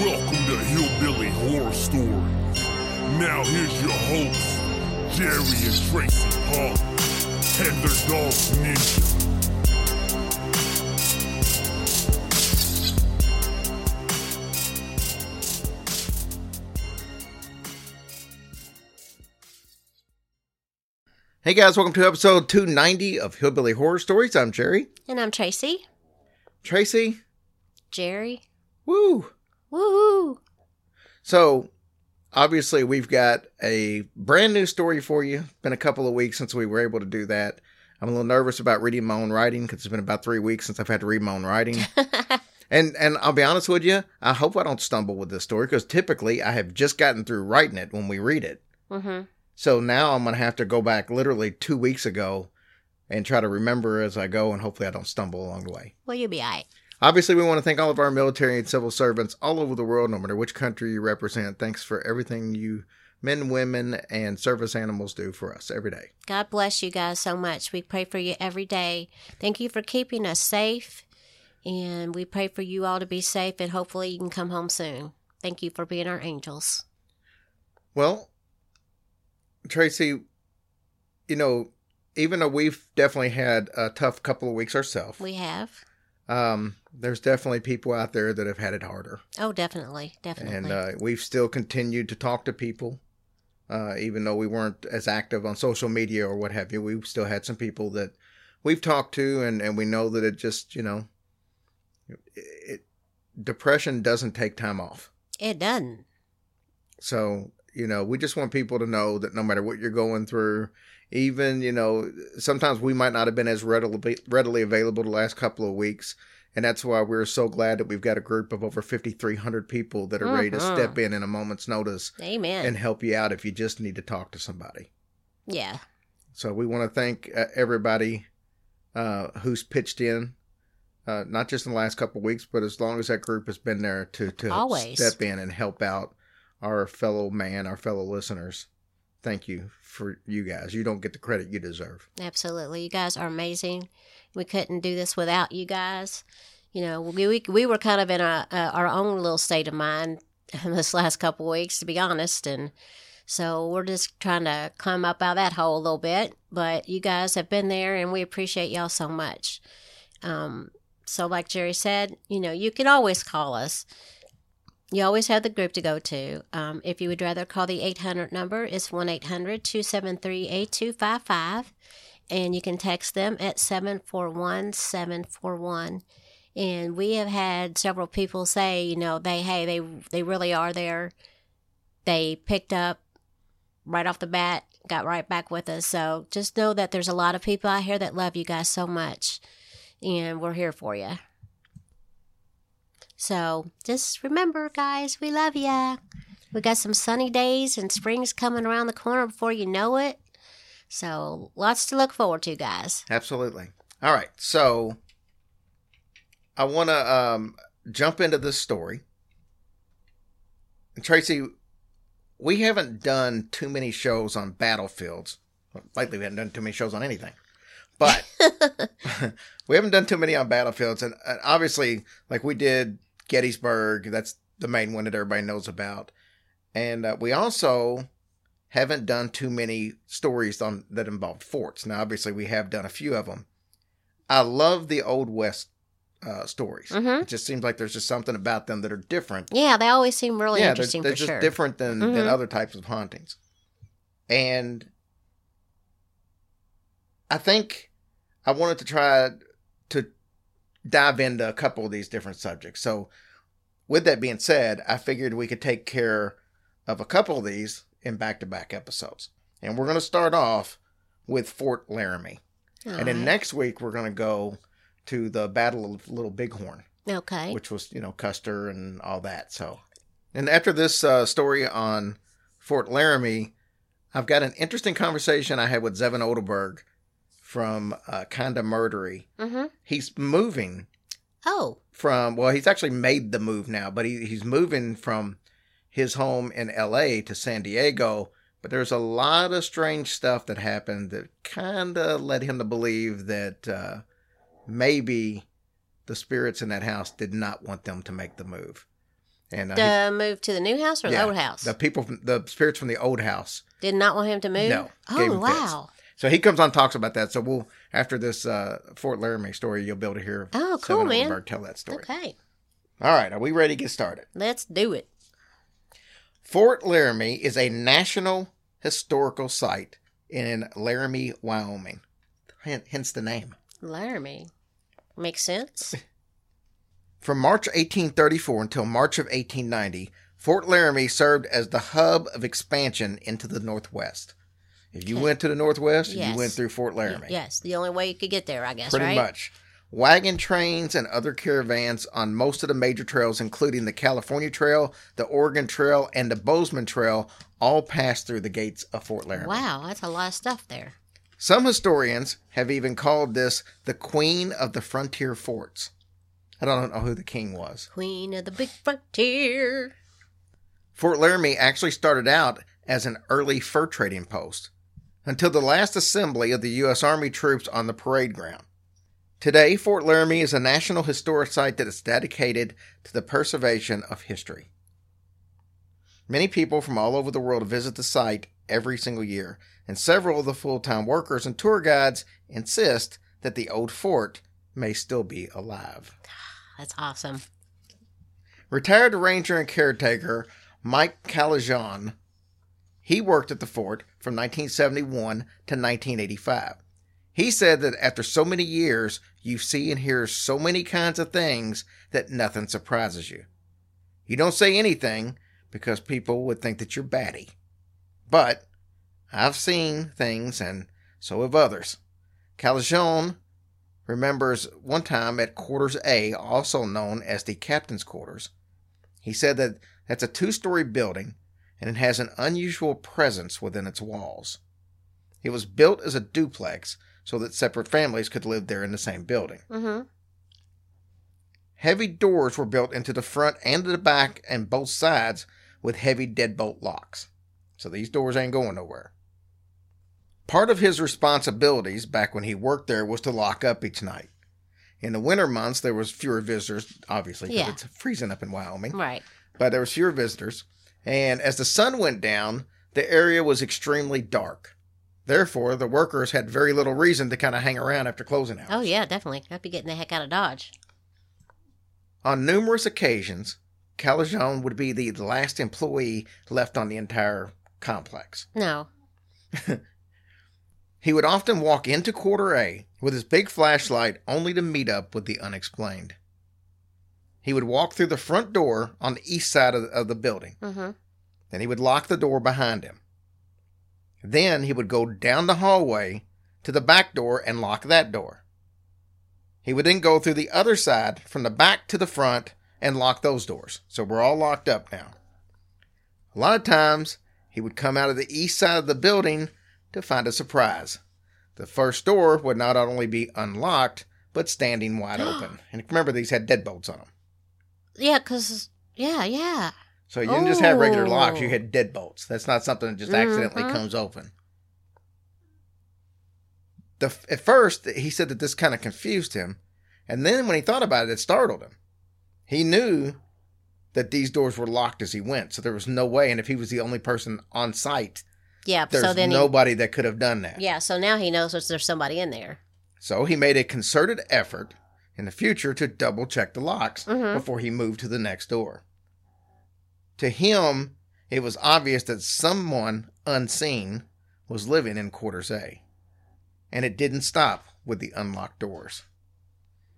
Welcome to Hillbilly Horror Stories. Now here's your hosts, Jerry and Tracy Paul, and their dog Ninja. Hey guys, welcome to episode 290 of Hillbilly Horror Stories. I'm Jerry. And I'm Tracy. Tracy, Jerry. woo! Woo! So, obviously, we've got a brand new story for you. Been a couple of weeks since we were able to do that. I'm a little nervous about reading my own writing because it's been about three weeks since I've had to read my own writing. and and I'll be honest with you, I hope I don't stumble with this story because typically I have just gotten through writing it when we read it. mm-hmm. So now I'm going to have to go back literally two weeks ago and try to remember as I go, and hopefully I don't stumble along the way. Well, you'll be all right. Obviously, we want to thank all of our military and civil servants all over the world, no matter which country you represent. Thanks for everything you men, women, and service animals do for us every day. God bless you guys so much. We pray for you every day. Thank you for keeping us safe. And we pray for you all to be safe and hopefully you can come home soon. Thank you for being our angels. Well, Tracy, you know, even though we've definitely had a tough couple of weeks ourselves, We have. um, there's definitely people out there that have had it harder. Oh, definitely. Definitely. and uh, we've still continued to talk to people uh, even though we weren't as active on social media or what have you We've still had some people that we've talked to and, and we know that it just you know it, depression doesn't take time off it doesn't. so you know we just want people to know that no matter what you're going through even you know sometimes we might not have been as readily readily available the last couple of weeks and that's why we're so glad that we've got a group of over 5300 people that are ready to Mhm. step in in a moment's notice Amen. and help you out if you just need to talk to somebody yeah. so we want to thank uh, everybody uh, who's pitched in uh, not just in the last couple of weeks but as long as that group has been there to to Always. step in and help out our fellow man our fellow listeners thank you for you guys you don't get the credit you deserve Absolutely. You guys are amazing. We couldn't do this without you guys. You know, we we, we were kind of in a, a, our own little state of mind this last couple weeks, to be honest, and so we're just trying to climb up out of that hole a little bit. But you guys have been there, and we appreciate y'all so much. Um, so, like Jerry said, you know, you can always call us. You always have the group to go to. Um, if you would rather call the 800 number, it's 1 800 273 8255 and you can text them at 741 741 and we have had several people say you know they hey they they really are there. They picked up right off the bat got right back with us. So just know that there's a lot of people out here that love you guys so much and we're here for you so just remember guys we love ya. We got some sunny days and spring's coming around the corner before you know it so lots to look forward to, guys. absolutely. All right so i want to um, jump into this story. Tracy we haven't done too many shows on battlefields. Lately we haven't done too many shows on anything. But we haven't done too many on battlefields. And uh, obviously like we did gettysburg. That's the main one that everybody knows about. And uh, we also haven't done too many stories on that involved forts now obviously we have done a few of them i love the old west uh, stories Mhm. it just seems like there's just something about them that are different Yeah, they always seem really yeah, interesting they're, they're just sure. different than, than Mhm. other types of hauntings. And I think I wanted to try to dive into a couple of these different subjects. So, with that being said, I figured we could take care of a couple of these in back to back episodes. And we're going to start off with Fort Laramie. and then next week, we're going to go to the Battle of Little Bighorn okay. which was you know Custer and all that. So And after this uh, story on Fort Laramie, I've got an interesting conversation I had with Zevin Odelberg from uh, Kinda Murdery. Mm-hmm. He's moving Oh, from, well, he's actually made the move now, but he, he's moving from his home in LA to San Diego. But there's a lot of strange stuff that happened that kind of led him to believe that uh, maybe the spirits in that house did not want them to make the move. And uh, he- the move to the new house or yeah, the old house? The people, from, the spirits from the old house. Did not want him to move. No, Oh him fits. wow. So he comes on and talks about that. So we'll after this uh, Fort Laramie story, you'll be able to hear. Oh, cool, Seven man. Tell that story. Okay, All right, are we ready to get started? let's do it. Fort Laramie is a national historical site in Laramie, Wyoming. Hence the name. Laramie. Makes sense. From March 1834 until March of 1890, Fort Laramie served as the hub of expansion into the Northwest. If you Okay. went to the Northwest, you went through Fort Laramie. yes, the only way you could get there, I guess, Pretty right? much. Wagon trains and other caravans on most of the major trails, including the California Trail, the Oregon Trail, and the Bozeman Trail, all pass through the gates of Fort Laramie. Wow, that's a lot of stuff there. Some historians have even called this the Queen of the Frontier Forts. I don't know who the king was. Queen of the big frontier. Fort Laramie actually started out as an early fur trading post until the last assembly of the U.S. Army troops on the parade ground. Today, Fort Laramie is a National Historic Site that is dedicated to the preservation of history. Many people from all over the world visit the site every single year, and several of the full time workers and tour guides insist that the old fort may still be alive. That's awesome. Retired ranger and caretaker Mike Calajon, he worked at the fort from 1971 to 1985. He said that after so many years, you see and hear so many kinds of things that nothing surprises you. You don't say anything because people would think that you're batty. But I've seen things and so have others. Calajon remembers one time at Quarters A, also known as the Captain's Quarters. He said that that's a two story building and it has an unusual presence within its walls. It was built as a duplex so that separate families could live there in the same building. Mm-hmm. Heavy doors were built into the front and the back and both sides with heavy deadbolt locks. So these doors ain't going nowhere. Part of his responsibilities back when he worked there was to lock up each night. In the winter months, there was fewer visitors, obviously, because Yeah. it's freezing up in Wyoming. Right. But there was fewer visitors. And as the sun went down, the area was extremely dark. Therefore, the workers had very little reason to kind of hang around after closing hours. Oh yeah, definitely. I'd be getting the heck out of Dodge. On numerous occasions, Calajon would be the last employee left on the entire complex. No. He would often walk into Quarter A with his big flashlight only to meet up with the unexplained. He would walk through the front door on the east side of the, of the building. Mm-hmm. Then he would lock the door behind him. Then he would go down the hallway to the back door and lock that door. He would then go through the other side from the back to the front and lock those doors. So we're all locked up now. A lot of times he would come out of the east side of the building to find a surprise. The first door would not only be unlocked, but standing wide open. And remember, these had deadbolts on them. Yeah, cause yeah, yeah. So you didn't just have regular locks, you Oh. had deadbolts. That's not something that just accidentally Mhm. comes open. The, at first, he said that this kind of confused him. And then when he thought about it, it startled him. He knew that these doors were locked as he went, so there was no way. And if he was the only person on site, Yeah. there's so then he, nobody that could have done that. yeah. So now he knows there's somebody in there. So he made a concerted effort in the future to double check the locks Mhm. before he moved to the next door. To him, it was obvious that someone unseen was living in quarters A. And it didn't stop with the unlocked doors.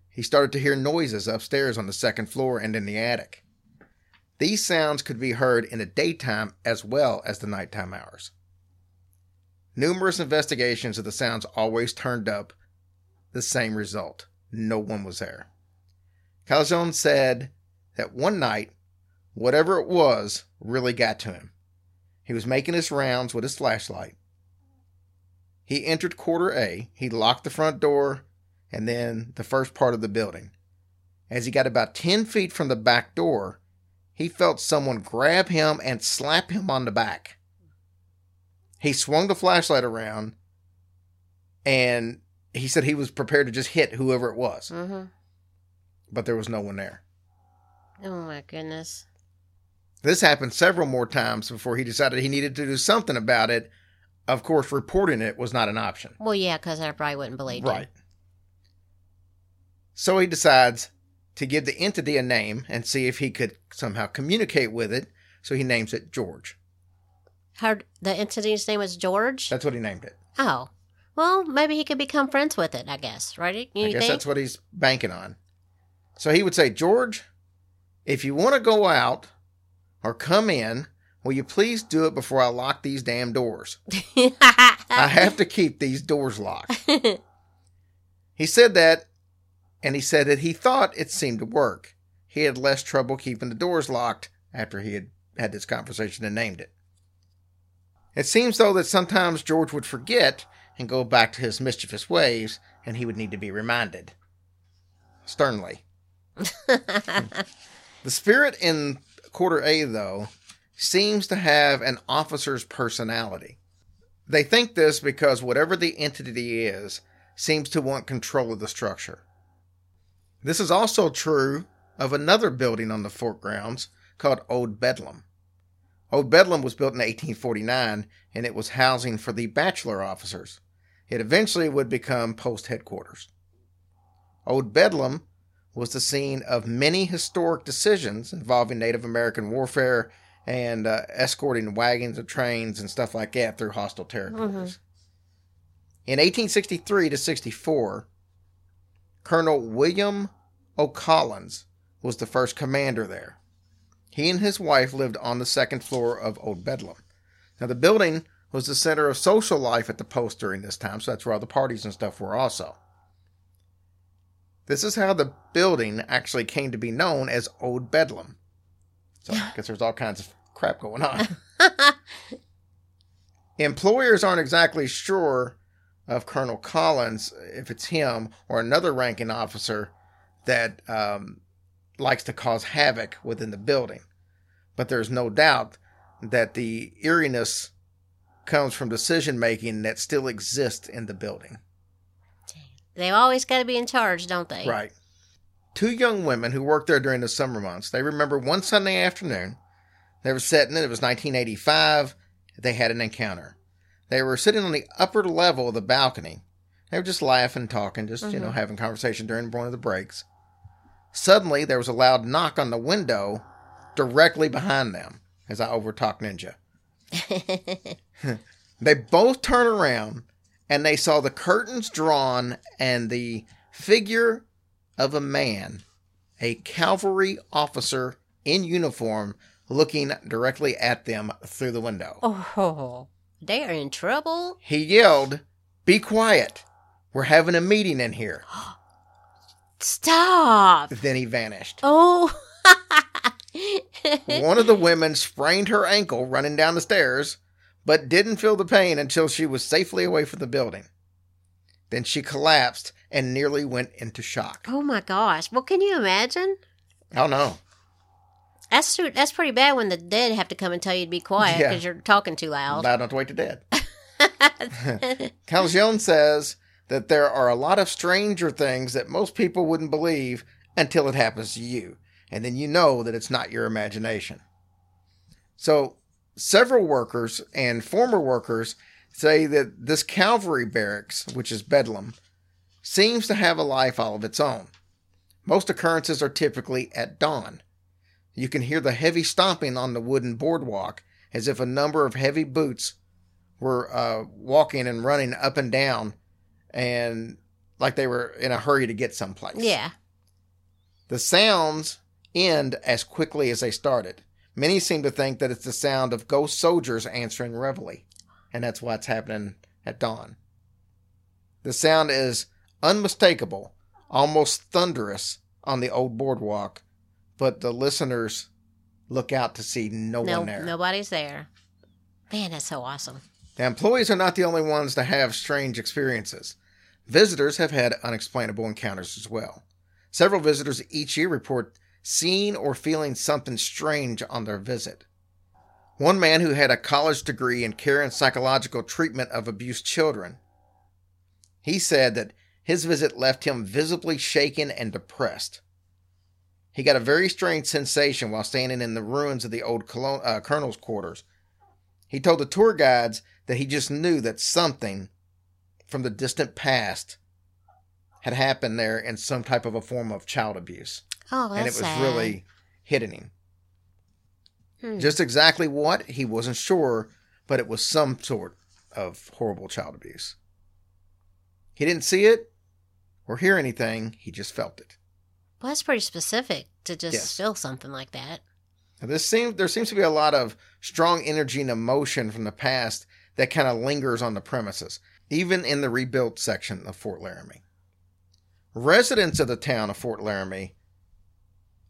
He started to hear noises upstairs on the second floor and in the attic. These sounds could be heard in the daytime as well as the nighttime hours. Numerous investigations of the sounds always turned up the same result. No one was there. Calzone said that one night, whatever it was really got to him. He was making his rounds with his flashlight. He entered quarter A. He locked the front door and then the first part of the building. As he got about 10 feet from the back door, he felt someone grab him and slap him on the back. He swung the flashlight around and he said he was prepared to just hit whoever it was, Mm-hmm. but there was no one there. Oh my goodness. This happened several more times before he decided he needed to do something about it. Of course, reporting it was not an option. Well, yeah, because I probably wouldn't believe it. Right. So he decides to give the entity a name and see if he could somehow communicate with it. So he names it George. Her, the entity's name was George. That's what he named it. oh, well, maybe he could become friends with it. I guess, right? You I guess think? that's what he's banking on. So he would say, George, if you want to go out or come in, will you please do it before I lock these damn doors? I have to keep these doors locked. He said that, and he said that he thought it seemed to work. He had less trouble keeping the doors locked after he had had this conversation and named it. It seems, though, that sometimes George would forget and go back to his mischievous ways, and he would need to be reminded. Sternly. The spirit in quarter A, though, seems to have an officer's personality. They think this because whatever the entity is seems to want control of the structure. This is also true of another building on the fort grounds called Old Bedlam. Old Bedlam was built in 1849 and it was housing for the bachelor officers. It eventually would become post headquarters. Old Bedlam was the scene of many historic decisions involving Native American warfare and uh, escorting wagons and trains and stuff like that through hostile territories. In 1863 to 64, Colonel William O. Collins was the first commander there. He and his wife lived on the second floor of Old Bedlam. Now, the building was the center of social life at the post during this time, so that's where all the parties and stuff were also. This is how the building actually came to be known as Old Bedlam. So I guess there's all kinds of crap going on. Employers aren't exactly sure of Colonel Collins if it's him or another ranking officer that um, likes to cause havoc within the building. But there's no doubt that the eeriness comes from decision making that still exists in the building. They've always got to be in charge, don't they? Right. Two young women who worked there during the summer months, they remember one Sunday afternoon, they were sitting, it was 1985, they had an encounter. They were sitting on the upper level of the balcony. They were just laughing, talking, just, you know, mm-hmm. having conversation during one of the breaks. Suddenly, there was a loud knock on the window directly behind them as I overtalked Ninja. they both turned around and they saw the curtains drawn and the figure of a man, a cavalry officer in uniform, looking directly at them through the window. Oh, they are in trouble. He yelled, Be quiet. We're having a meeting in here. Stop. Then he vanished. Oh. One of the women sprained her ankle running down the stairs, but didn't feel the pain until she was safely away from the building. Then she collapsed and nearly went into shock. oh my gosh. Well, can you imagine? Oh no. That's that's pretty bad when the dead have to come and tell you to be quiet Yeah. because you're talking too loud. Loud enough to wake the dead. Calzone says that there are a lot of stranger things that most people wouldn't believe until it happens to you. And then you know that it's not your imagination. So, several workers and former workers say that this cavalry barracks, which is Bedlam, seems to have a life all of its own. Most occurrences are typically at dawn. You can hear the heavy stomping on the wooden boardwalk as if a number of heavy boots were uh, walking and running up and down and like they were in a hurry to get someplace. yeah. The sounds end as quickly as they started. Many seem to think that it's the sound of ghost soldiers answering reveille, and that's why it's happening at dawn. The sound is unmistakable, almost thunderous on the old boardwalk, but the listeners look out to see no, No, one there. nobody's there. Man, that's so awesome. The employees are not the only ones to have strange experiences. Visitors have had unexplainable encounters as well. Several visitors each year report seeing or feeling something strange on their visit. One man who had a college degree in care and psychological treatment of abused children. He said that his visit left him visibly shaken and depressed. He got a very strange sensation while standing in the ruins of the old colon- uh, colonel's quarters. He told the tour guides that he just knew that something from the distant past had happened there in some type of a form of child abuse. Oh, that's and it was sad. really hitting him. Hmm. Just exactly what, he wasn't sure, but it was some sort of horrible child abuse. He didn't see it or hear anything, he just felt it. Well, that's pretty specific to just Yes. feel something like that. Now, this seems there seems to be a lot of strong energy and emotion from the past that kind of lingers on the premises, even in the rebuilt section of Fort Laramie. Residents of the town of Fort Laramie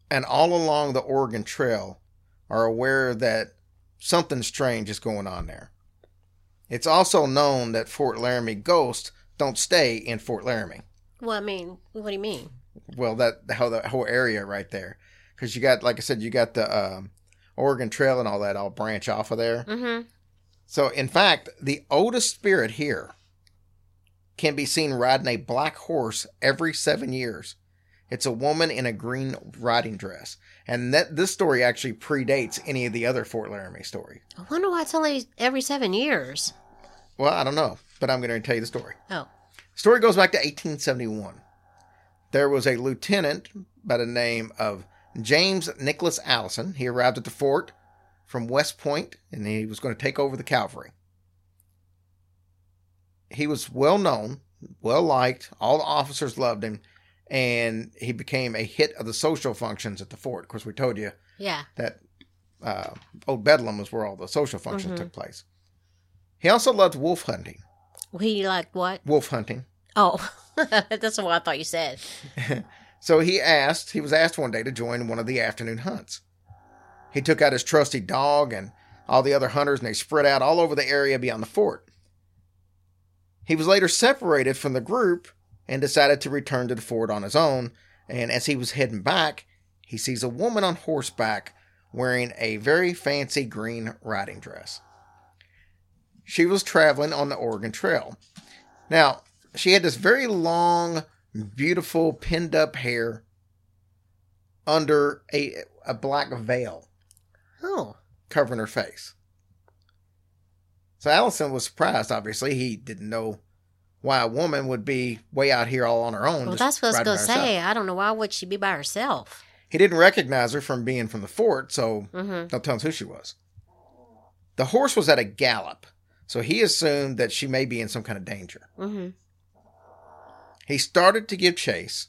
and all along the Oregon Trail are aware that something strange is going on there. It's also known that Fort Laramie ghosts don't stay in Fort Laramie. Well, I mean, what do you mean? Well, that how the whole area right there, because you got, like I said, you got the um, Oregon Trail and all that all branch off of there. Mm-hmm. So, in fact, the oldest spirit here can be seen riding a black horse every seven years. It's a woman in a green riding dress, and that this story actually predates any of the other Fort Laramie story. I wonder why it's only every seven years. Well, I don't know, but I'm going to tell you the story. Oh, Story goes back to 1871. There was a lieutenant by the name of James Nicholas Allison. He arrived at the fort from West Point and he was going to take over the cavalry. He was well known, well liked, all the officers loved him, and he became a hit of the social functions at the fort. Of course, we told you yeah. that uh, Old Bedlam was where all the social functions took place. He also loved wolf hunting. He liked what? Wolf hunting. Oh, that's what I thought you said. So he asked, he was asked one day to join one of the afternoon hunts. He took out his trusty dog and all the other hunters, and they spread out all over the area beyond the fort. He was later separated from the group and decided to return to the fort on his own. And as he was heading back, he sees a woman on horseback wearing a very fancy green riding dress. She was traveling on the Oregon Trail. Now, she had this very long, beautiful, pinned up hair under a, a black veil Oh, covering her face. So Allison was surprised, obviously. He didn't know why a woman would be way out here all on her own. well, that's what I was gonna say. I don't know why would she be by herself. He didn't recognize her from being from the fort, so Mm-hmm. don't tell us who she was. The horse was at a gallop, so he assumed that she may be in some kind of danger. Mm-hmm. He started to give chase.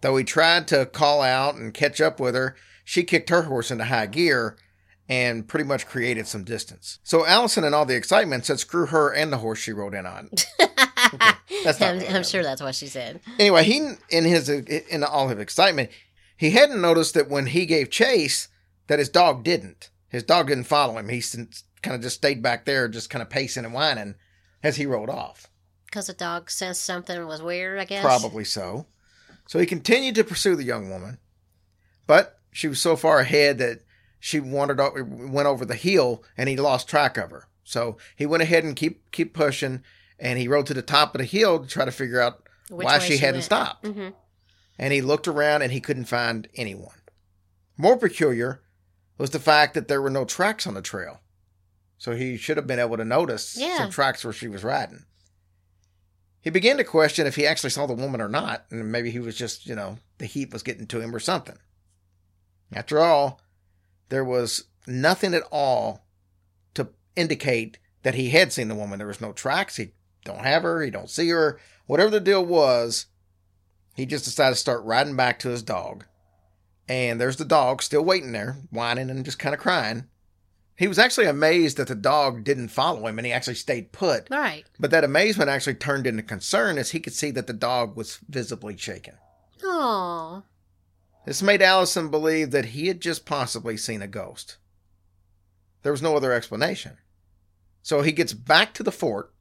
Though he tried to call out and catch up with her, she kicked her horse into high gear and pretty much created some distance. So Allison, in all the excitement, said, "Screw her and the horse she rode in on." That's not I'm, really I'm sure that's what she said. Anyway, he in his in all his excitement, he hadn't noticed that when he gave chase, that his dog didn't. His dog didn't follow him. He kind of just stayed back there, just kind of pacing and whining as he rode off. Because the dog sensed something was weird, I guess. Probably so. So he continued to pursue the young woman, but she was so far ahead that she wandered went over the hill and he lost track of her. So he went ahead and keep keep pushing, and he rode to the top of the hill to try to figure out Which why she, she hadn't stopped. Mm-hmm. And he looked around and he couldn't find anyone. More peculiar was the fact that there were no tracks on the trail. So he should have been able to notice Yeah. some tracks where she was riding. He began to question if he actually saw the woman or not, and maybe he was just, you know, the heat was getting to him or something. After all, there was nothing at all to indicate that he had seen the woman. There was no tracks. He don't have her. He don't see her. Whatever the deal was, he just decided to start riding back to his dog. And there's the dog still waiting there, whining and just kind of crying. He was actually amazed that the dog didn't follow him and he actually stayed put. Right. But that amazement actually turned into concern as he could see that the dog was visibly shaken. Oh, This made Allison believe that he had just possibly seen a ghost. There was no other explanation. So he gets back to the fort.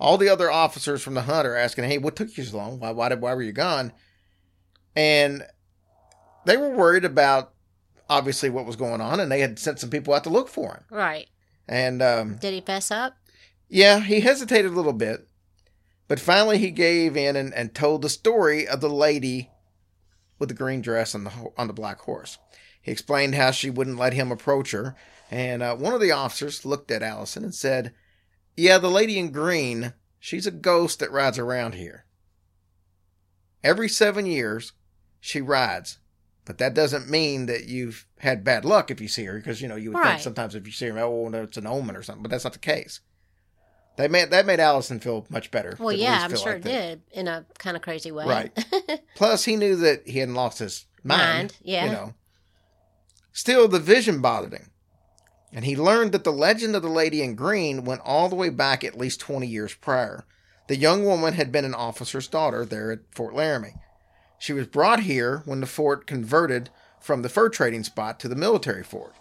All the other officers from the hunt are asking, "Hey, what took you so long? Why, why, did, why were you gone?" And they were worried about obviously what was going on, and they had sent some people out to look for him. Right. And um, Did he fess up? yeah, he hesitated a little bit, but finally he gave in and, and told the story of the lady with the green dress on the on the black horse. He explained how she wouldn't let him approach her, and uh, one of the officers looked at Allison and said, "Yeah, the lady in green, she's a ghost that rides around here. Every seven years, she rides." But that doesn't mean that you've had bad luck if you see her, because you know you would Right. think sometimes if you see her, oh, no, it's an omen or something. But that's not the case. They made that made Allison feel much better. Well, yeah, I'm sure like it that. did in a kind of crazy way. Right. Plus, he knew that he hadn't lost his mind. Mind, yeah. You know. Still, the vision bothered him, and he learned that the legend of the lady in green went all the way back at least 20 years prior. The young woman had been an officer's daughter there at Fort Laramie. She was brought here when the fort converted from the fur trading spot to the military fort.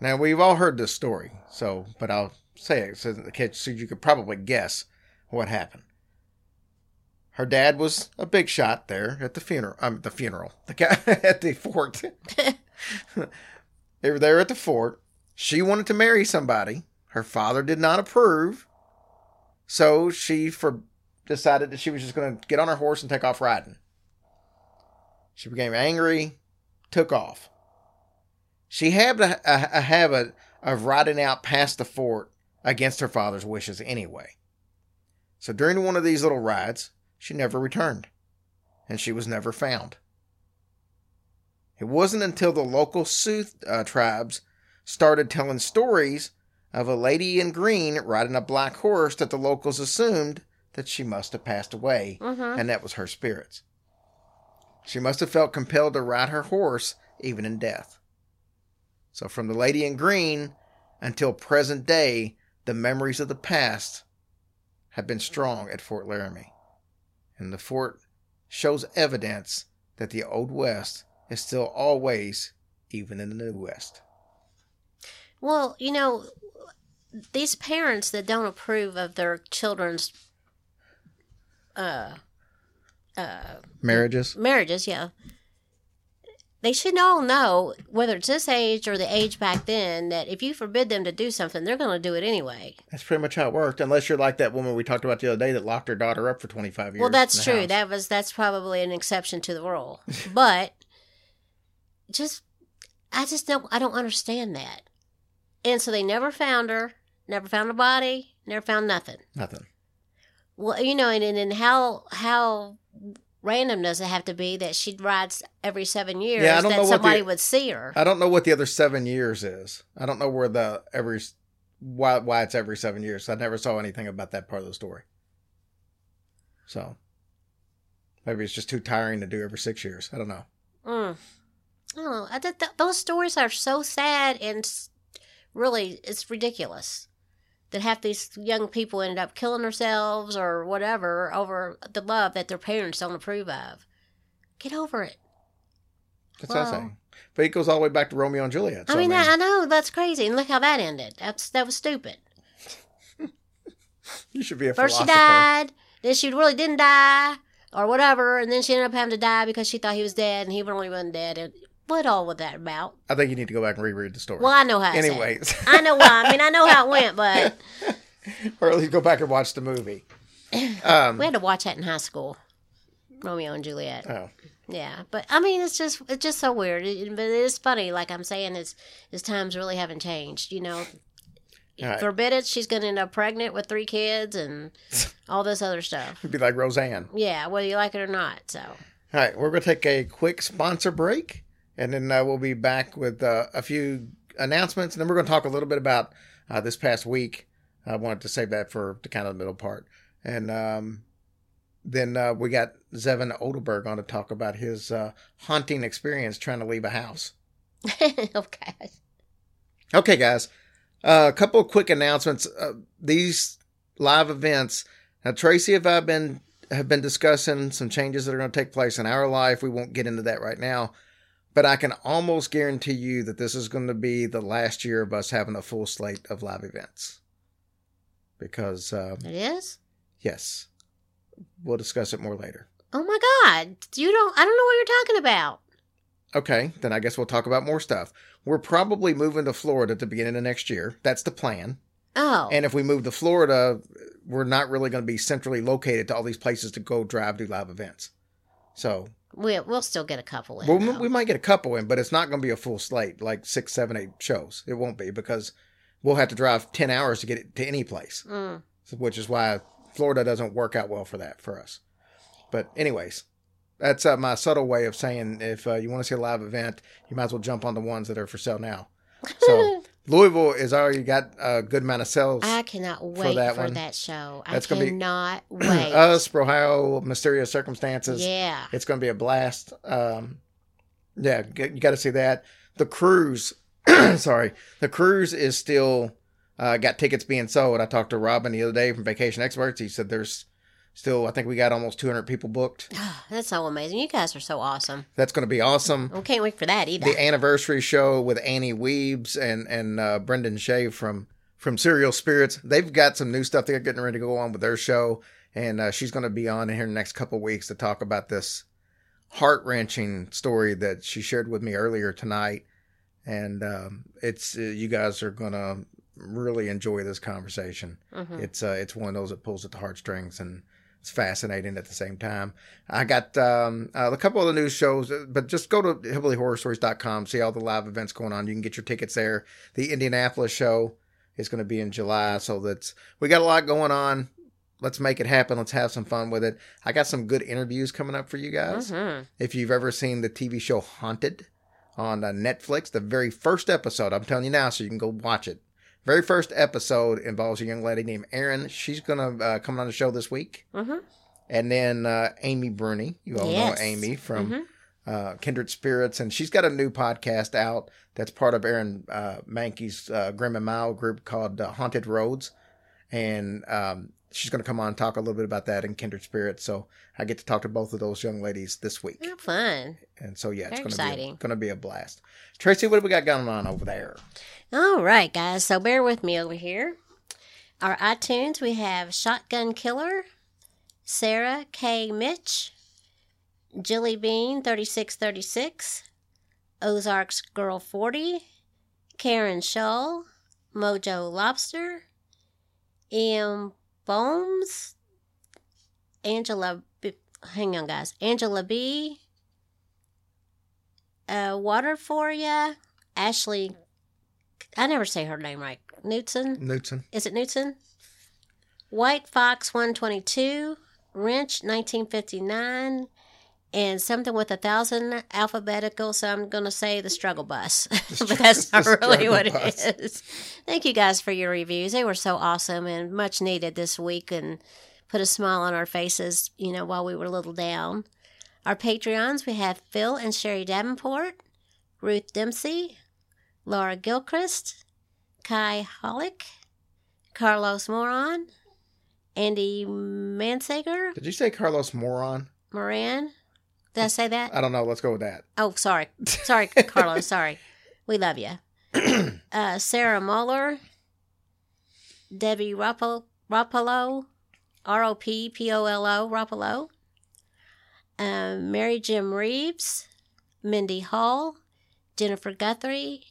Now, we've all heard this story, so, but I'll say it so, that- so you could probably guess what happened. Her dad was a big shot there at the funeral. Um, the funeral. The guy at the fort. they were there at the fort. She wanted to marry somebody. Her father did not approve. So she for decided that she was just going to get on her horse and take off riding. She became angry, took off. She had a, a, a habit of riding out past the fort against her father's wishes anyway. So during one of these little rides, she never returned, and she was never found. It wasn't until the local Sioux uh, tribes started telling stories of a lady in green riding a black horse that the locals assumed that she must have passed away, Mhm. and that was her spirits. She must have felt compelled to ride her horse even in death. So, from the lady in green until present day, the memories of the past have been strong at Fort Laramie. And the fort shows evidence that the Old West is still always even in the New West. Well, you know, these parents that don't approve of their children's uh, uh, Marriages? marriages, yeah, they should all know, whether it's this age or the age back then, that if you forbid them to do something, they're going to do it anyway. That's pretty much how it worked, unless you're like that woman we talked about the other day that locked her daughter up for 25 years. Well, that's true. house. That was that's probably an exception to the rule. but just I just don't I don't understand that. And so they never found her, never found a body, never found nothing. Nothing. Well, you know, and and, and how how random does it have to be that she rides every seven years Yeah, I don't that know what somebody the- would see her? I don't know what the other seven years is. I don't know where the every why why it's every seven years. I never saw anything about that part of the story. So maybe it's just too tiring to do every six years. I don't know. Mm. Know. I, th- th- those stories are so sad and really, it's ridiculous that half these young people ended up killing themselves or whatever over the love that their parents don't approve of. Get over it. That's what I'm Well- saying. But it goes all the way back to Romeo and Juliet. So, I mean, I, I know that's crazy, and look how that ended. That's that was stupid. you should be a First she died, then she really didn't die, or whatever, and then she ended up having to die because she thought he was dead, and he really wasn't dead. What all was that about? I think you need to go back and reread the story. Well, I know how. it. Anyways, I know why. I mean, I know how it went, but or at least go back and watch the movie. Um, we had to watch that in high school. Romeo and Juliet. oh, Yeah, but I mean, it's just it's just so weird. It, but it is funny. Like I'm saying, it's it's times really haven't changed. You know, Right. forbid it. She's going to end up pregnant with three kids and all this other stuff. it'd be like Roseanne. Yeah, whether you like it or not. So All right, we're going to take a quick sponsor break, and then uh, we'll be back with uh, a few announcements, and then we're going to talk a little bit about uh, this past week. I wanted to save that for the kind of the middle part, and um, then uh, we got Zevin Odelberg on to talk about his uh, haunting experience trying to leave a house. okay. Okay, guys. Uh, a couple of quick announcements. Uh, these live events. Now, Tracy, have I been have been discussing some changes that are going to take place in our life. We won't get into that right now, but I can almost guarantee you that this is going to be the last year of us having a full slate of live events. Because, uh, It is. yes, we'll discuss it more later. Oh my God! You don't. I don't know what you're talking about. Okay, then I guess we'll talk about more stuff. We're probably moving to Florida at the beginning of next year. That's the plan. Oh, And if we move to Florida, we're not really going to be centrally located to all these places to go drive do live events. So we we'll still get a couple in. well, though. we might get a couple in, but it's not going to be a full slate like six, seven, eight shows. It won't be because we'll have to drive ten hours to get it to any place, Mm. Which is why Florida doesn't work out well for that for us. But anyways, that's uh, my subtle way of saying if uh, you want to see a live event, you might as well jump on the ones that are for sale now. So Louisville has already got a good amount of sales. I cannot wait for that that, one. show. That's I gonna be- cannot wait. Us, Ohio, Mysterious Circumstances. yeah. It's going to be a blast. Um, yeah, you got to see that. The cruise, sorry, the cruise is still uh, got tickets being sold. I talked to Robin the other day from Vacation Experts. He said there's still, I think we got almost 200 people booked. That's so amazing. You guys are so awesome. That's going to be awesome. We can't wait for that either. The anniversary show with Annie Weebs and and uh, Brendan Shea from from Serial Spirits. They've got some new stuff they're getting ready to go on with their show, and uh, she's going to be on here in the next couple weeks to talk about this heart wrenching story that she shared with me earlier tonight. And um, it's uh, you guys are going to really enjoy this conversation. Mhm. It's uh, it's one of those that pulls at the heartstrings and it's fascinating at the same time. I got um, uh, a couple of the news shows, uh, but just go to hillbillyhorrorstories.com, see all the live events going on. You can get your tickets there. The Indianapolis show is going to be in July, so that's we got a lot going on. Let's make it happen. Let's have some fun with it. I got some good interviews coming up for you guys. Mhm. If you've ever seen the TV show Haunted on uh, Netflix, the very first episode, I'm telling you now, so you can go watch it. Very first episode involves a young lady named Erin. She's gonna uh, come on the show this week, Mhm. and then uh, Amy Bruni. You all Yes. know Amy from Mhm. uh, Kindred Spirits, and she's got a new podcast out that's part of Aaron uh, Mahnke's uh, Grim and Mild group called uh, Haunted Roads, and um, she's going to come on and talk a little bit about that in Kindred Spirits. So I get to talk to both of those young ladies this week, How fun. and so yeah, it's Very going to be going to be a blast. Tracy, what have we got going on over there? All right, guys. So bear with me over here. Our iTunes, we have Shotgun Killer, Sarah K. Mitch, Jilly Bean 3636, Ozarks Girl 40, Karen Shull, Mojo Lobster, M. Bones, Angela, B- hang on, guys, Angela B. Uh, Water for ya, Ashley. I never say her name right. Newton. Newton. Is it Newton? White Fox 122, Wrench 1959, and something with a thousand alphabetical, so I'm going to say the struggle bus. but that's not really what bus. it is. Thank you guys for your reviews. They were so awesome and much needed this week and put a smile on our faces, you know, while we were a little down. Our Patreons, we have Phil and Sherry Davenport, Ruth Dempsey, Laura Gilchrist, Kai Hollick, Carlos Moron, Andy Mansager, Did you say Carlos Moron? Moran. Did I say that? I don't know. Let's go with that. Oh, sorry. Sorry, Carlos. Sorry. We love you. Uh, Sarah Muller, Debbie Roppolo, Roppolo R O P P O L O, Roppolo, um, Mary Jim Reeves, Mindy Hall, Jennifer Guthrie,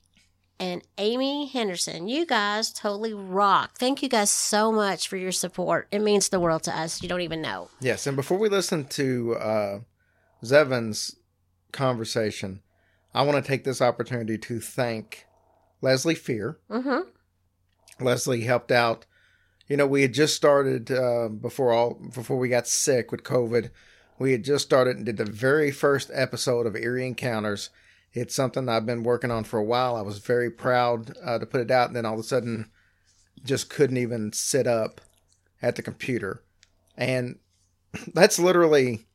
and Amy Henderson. You guys totally rock. Thank you guys so much for your support. It means the world to us. You don't even know. Yes, and before we listen to uh, Zevin's conversation, I want to take this opportunity to thank Leslie Fear. Mm-hmm. Leslie helped out. You know, we had just started uh, before all before we got sick with COVID. We had just started and did the very first episode of Eerie Encounters. It's something I've been working on for a while. I was very proud uh, to put it out, and then all of a sudden, just couldn't even sit up at the computer. And that's literally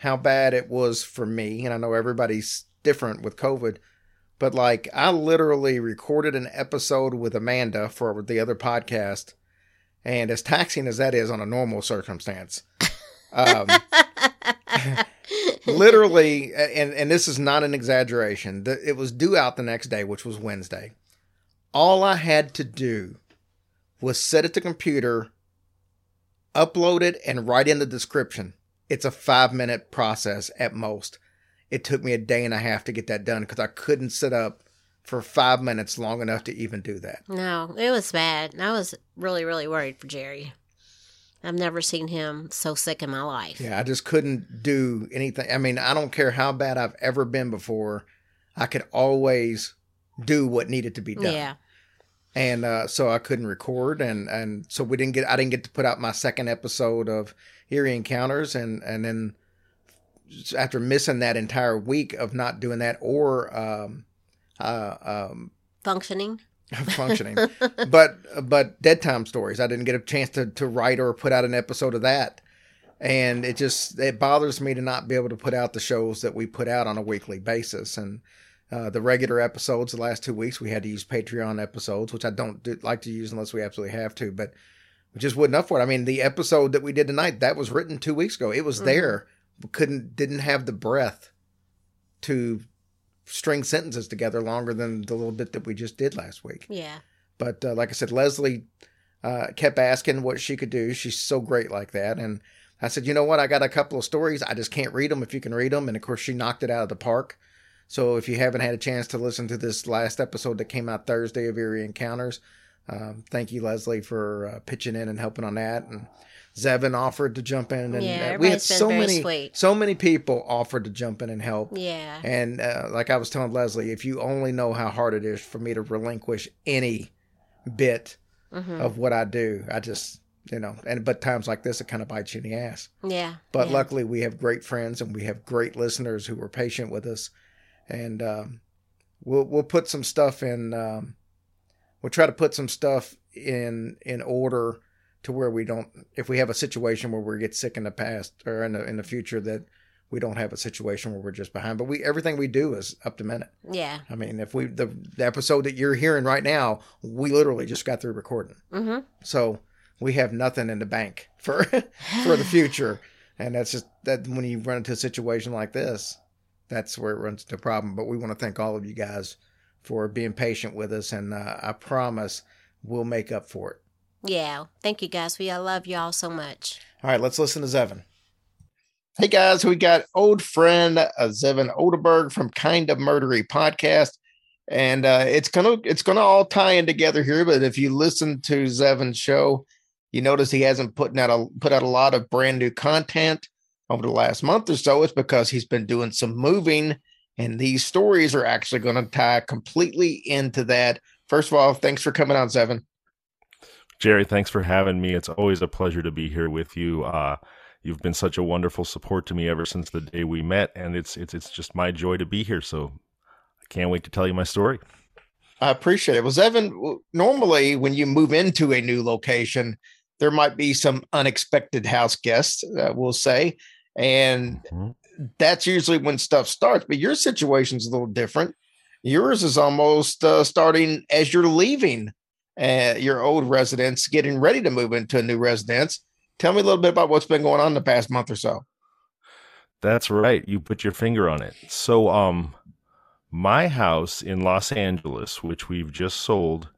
how bad it was for me. And I know everybody's different with COVID, but like I literally recorded an episode with Amanda for the other podcast. And as taxing as that is on a normal circumstance, Um, literally, and and this is not an exaggeration. The, it was due out the next day, which was Wednesday. All I had to do was set it to computer, upload it, and write in the description. It's a five minute process at most. It took me a day and a half to get that done because I couldn't sit up for five minutes long enough to even do that. No, it was bad. I was really, really worried for Jerry. I've never seen him so sick in my life. Yeah, I just couldn't do anything. I mean, I don't care how bad I've ever been before. I could always do what needed to be done. Yeah. And uh, so I couldn't record, and and so we didn't get. I didn't get to put out my second episode of Eerie Encounters, and and then after missing that entire week of not doing that or um, uh, um, Functioning. functioning. but but dead time stories. I didn't get a chance to to write or put out an episode of that. And it just it bothers me to not be able to put out the shows that we put out on a weekly basis. And uh, the regular episodes, the last two weeks, we had to use Patreon episodes, which I don't do, like to use unless we absolutely have to. But we just wasn't up for it. I mean, the episode that we did tonight that was written two weeks ago. It was there, but couldn't didn't have the breath to string sentences together longer than the little bit that we just did last week. Yeah. But uh, like I said, Leslie uh, kept asking what she could do. She's so great like that. And I said, you know what? I got a couple of stories. I just can't read them if you can read them. And of course, she knocked it out of the park. So if you haven't had a chance to listen to this last episode that came out Thursday of Eerie Encounters, um, thank you, Leslie, for uh, pitching in and helping on that. And Zevin offered to jump in, and Yeah, uh, we had so many, sweet. so many people offered to jump in and help. Yeah. And uh, like I was telling Leslie, if you only know how hard it is for me to relinquish any bit Mm-hmm. of what I do, I just, you know, and but times like this, it kind of bites you in the ass. Yeah. But yeah. luckily, we have great friends and we have great listeners who are patient with us, and um, we'll we'll put some stuff in. Um, we'll try to put some stuff in in order to where we don't. If we have a situation where we get sick in the past or in the in the future, that we don't have a situation where we're just behind. But we everything we do is up to minute. Yeah. I mean, if we the, the episode that you're hearing right now, we literally just got through recording. Mm-hmm. So we have nothing in the bank for for the future, and that's just that when you run into a situation like this, that's where it runs into a problem. But we want to thank all of you guys for being patient with us, and uh, I promise we'll make up for it. Yeah. Thank you guys. We I love y'all so much. All right, let's listen to Zevin. Hey guys, we got old friend uh, Zevin Odeberg from Kind of Murdery podcast, and uh, it's gonna it's gonna all tie in together here. But if you listen to Zevin's show, you notice he hasn't put out a put out a lot of brand new content over the last month or so. It's because he's been doing some moving, and these stories are actually going to tie completely into that. First of all, thanks for coming on, Zevin. Jerry, thanks for having me. It's always a pleasure to be here with you. Uh, you've been such a wonderful support to me ever since the day we met, and it's it's it's just my joy to be here. So I can't wait to tell you my story. I appreciate it. Well, Evan, normally when you move into a new location, there might be some unexpected house guests, uh, we'll say, and Mhm. That's usually when stuff starts. But your situation's a little different. Yours is almost uh, starting as you're leaving uh, your old residence, getting ready to move into a new residence. Tell me a little bit about what's been going on the past month or so. That's right. You put your finger on it. So, um, my house in Los Angeles, which we've just sold,